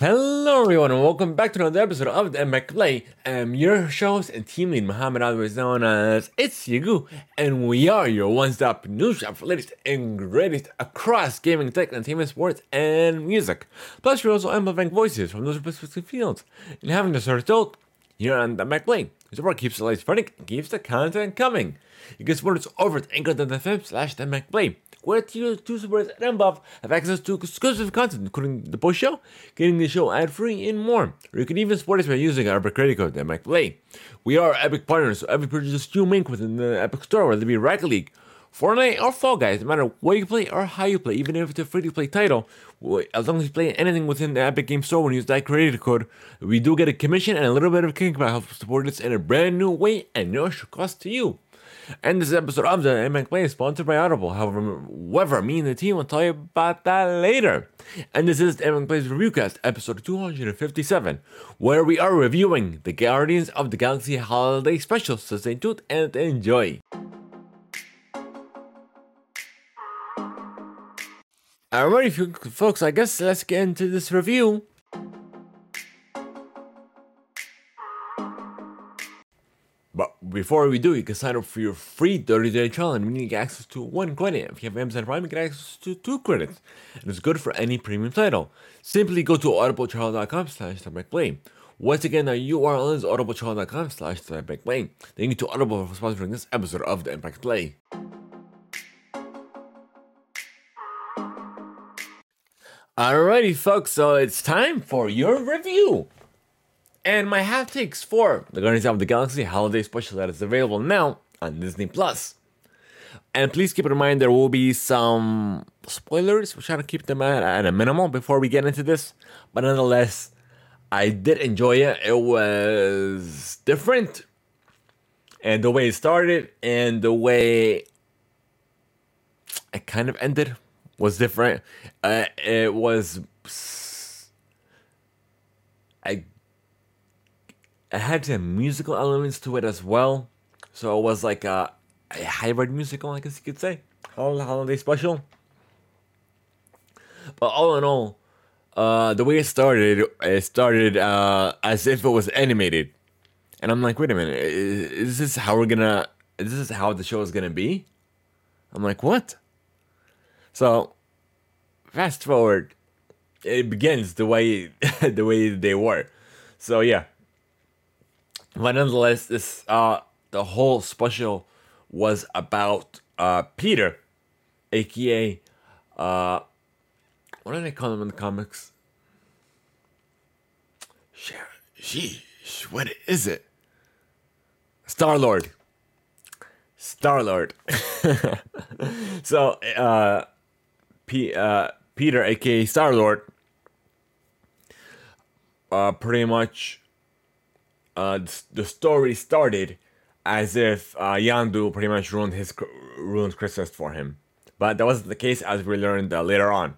Hello everyone and welcome back to another episode of the MX Play. I'm your host and team lead Muhammad otherwise known as It's Yagu and we are your one-stop news shop for latest and greatest across gaming, tech, entertainment, sports, and music. Plus we're also amplifying voices from those specific fields and having sort of here on the MX Play. The support keeps the lights running and keeps the content coming. You can support us over at anchor.fm slash the MX Play where tier 2 supporters and above have access to exclusive content, including the post show, getting the show ad free, and more. Or you can even support us by using our credit code, the Epic Play. We are Epic partners, so every purchase you make within the Epic Store, whether it be Rocket League, Fortnite, or Fall Guys, no matter what you play or how you play, even if it's a free to play title, as long as you play anything within the Epic Game Store when you use that credit code, we do get a commission and a little bit of kickback help support us in a brand new way and no extra cost to you. And this episode of the MX sponsored by Audible. However, me and the team will tell you about that later. And this is the Play's Reviewcast, episode 257, where we are reviewing the Guardians of the Galaxy Holiday Special. So stay tuned and enjoy. Alrighty, folks, I guess let's get into this review. Before we do, you can sign up for your free 30 day trial and you get access to one credit. If you have Amazon Prime, you get access to two credits. And it's good for any premium title. Simply go to audibletrial.com slash play. Once again, the URL is audibletrial.com slash play. Thank you to Audible for sponsoring this episode of the Impact Play. Alrighty, folks, so it's time for your review. And my half takes for the Guardians of the Galaxy Holiday Special that is available now on Disney Plus. And please keep in mind there will be some spoilers. We'll try to keep them at, at a minimal before we get into this. But nonetheless, I did enjoy it. It was different. And the way it started and the way it kind of ended was different. Uh, it was. I it had some musical elements to it as well. So it was like a, a hybrid musical, I guess you could say. Holiday special. But all in all, uh, the way it started, it started uh, as if it was animated. And I'm like, wait a minute, is, is this how we're gonna, is this how the show is gonna be? I'm like, what? So, fast forward, it begins the way, the way they were. So yeah, but nonetheless, this uh the whole special was about uh Peter, aka uh what do they call him in the comics? Sheesh, what is it? Star Lord. Star Lord. so uh P uh Peter aka Star Lord uh pretty much uh, the story started as if uh, Yondu pretty much ruined his ruined Christmas for him, but that wasn't the case as we learned uh, later on.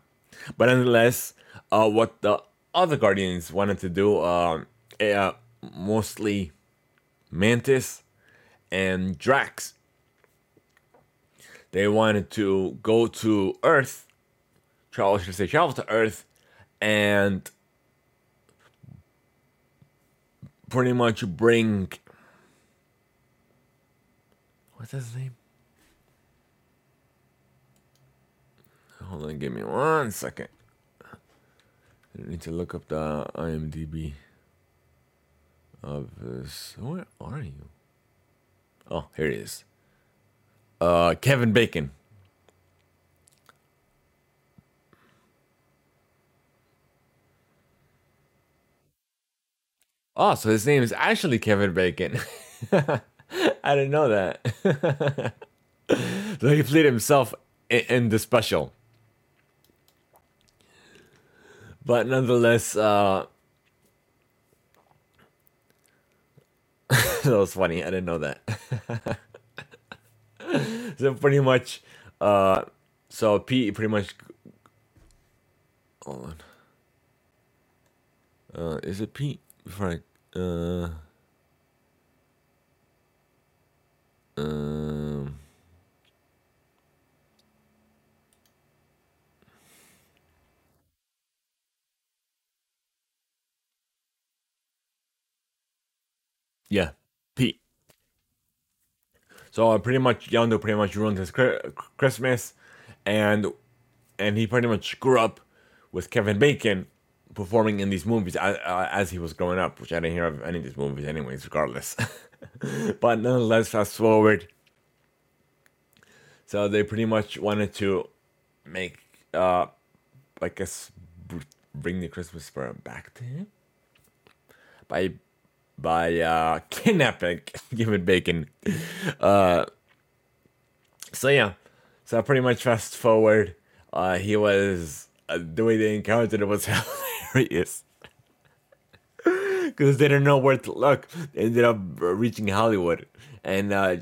But nonetheless, uh, what the other Guardians wanted to do, uh, uh, mostly Mantis and Drax, they wanted to go to Earth, travel, should say, travel to Earth, and pretty much bring what's his name? Hold on, give me one second. I need to look up the IMDb of this. Where are you? Oh, here he is. Uh, Kevin Bacon. Oh, so his name is actually Kevin Bacon. I didn't know that. so he played himself in, in, the special. But nonetheless, uh, that was funny. I didn't know that. so pretty much, uh, so Pete pretty much. Hold on. Uh, is it Pete? before I. Uh, um, yeah, Pete. So I pretty much Yondu pretty much ruined his Christmas, and and he pretty much grew up with Kevin Bacon performing in these movies as, as he was growing up, which I didn't hear of any of these movies anyways, regardless. but nonetheless, fast forward. So they pretty much wanted to make, uh, I guess, bring the Christmas spirit back to him by by uh, kidnapping Kevin Bacon. Uh, so yeah, so pretty much fast forward, uh, he was uh, the way they encountered it was hilarious because they didn't know where to look. They ended up reaching Hollywood and uh,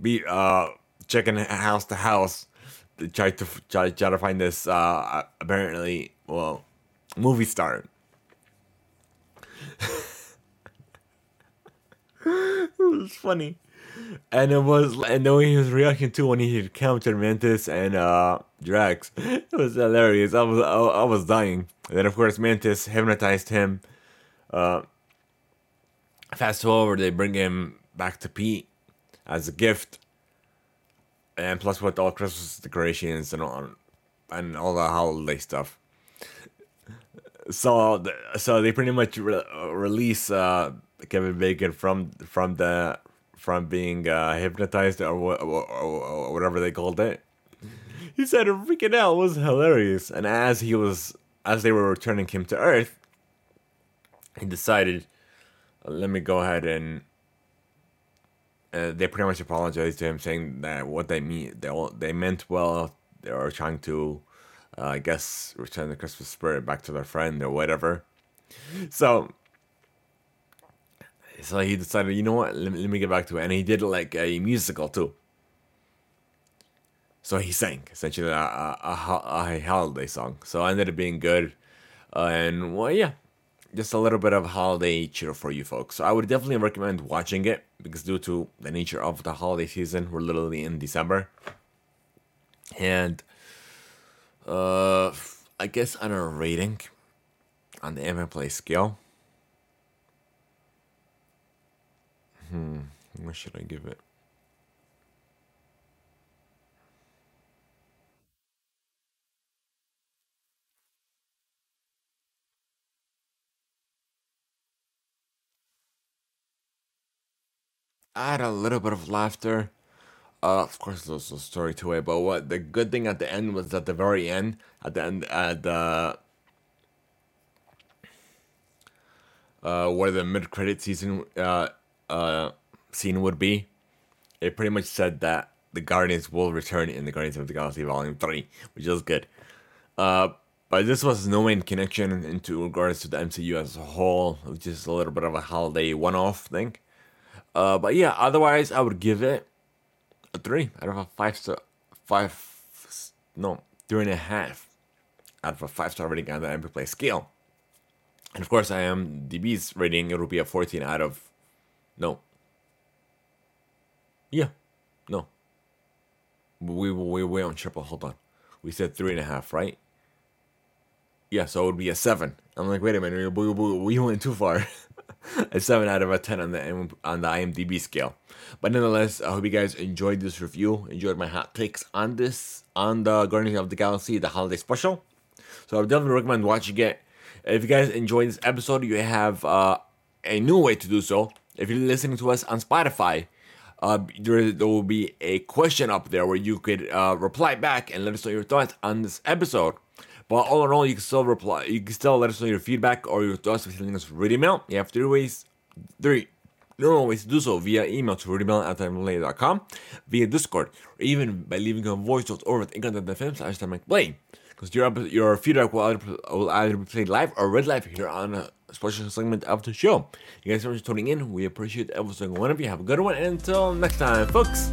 be uh, checking house to house to try to try, try to find this uh, apparently well movie star. it was funny. And it was and the way he was reacting to when he encountered Mantis and uh Drax. It was hilarious. I was I, I was dying. And then of course Mantis hypnotized him. Uh fast forward they bring him back to Pete as a gift. And plus with all Christmas decorations and all and all the holiday stuff. So so they pretty much re- release uh Kevin Bacon from from the from being uh, hypnotized or, or, or, whatever they called it. He said freaking hell was hilarious, and as he was as they were returning him to Earth, he decided, let me go ahead and. Uh, they pretty much apologized to him, saying that what they mean they they meant well. They were trying to, uh, I guess, return the Christmas spirit back to their friend or whatever. So so he decided, you know what, let let me get back to it. And he did like a musical too. So he sang essentially a, a, a, holiday song. So it ended up being good. Uh, and well, yeah, just a little bit of holiday cheer for you folks. So I would definitely recommend watching it because due to the nature of the holiday season, we're literally in December. And uh, I guess on a rating on the Ant Play scale, Hmm, what should I give it? I had a little bit of laughter. Uh, of course, there's a story to it, but what the good thing at the end was at the very end, at the end, at the uh, where the mid credit season uh uh, scene would be, it pretty much said that the Guardians will return in the Guardians of the Galaxy Volume 3, which is good. Uh, but this was no main connection into regards to the MCU as a whole, which is a little bit of a holiday one off thing. Uh, but yeah, otherwise, I would give it a 3 out of a 5 star. 5, no, 3.5 out of a 5 star rating on the MP Play scale. And of course, IMDb's rating, it will be a 14 out of no. Yeah. No. We we we on triple. Hold on. We said three and a half, right? Yeah, so it would be a seven. I'm like, wait a minute, we, we, we went too far. a seven out of a ten on the on the IMDb scale. But nonetheless, I hope you guys enjoyed this review. Enjoyed my hot takes on this on the Guardians of the Galaxy, the holiday special. So I would definitely recommend watching it. If you guys enjoyed this episode, you have uh, a new way to do so if you're listening to us on Spotify, uh, there, there will be a question up there where you could uh, reply back and let us know your thoughts on this episode. But all in all, you can still reply. You can still let us know your feedback or your thoughts by sending us read email. You have three ways, three normal ways to do so via email to readmail at com, via Discord, or even by leaving a voice note over at internet.fm slash play. Because your, your feedback will either, will either be played live or read live here on a special segment of the show. You guys so much for tuning in. We appreciate every single one of you. Have a good one. And until next time, folks.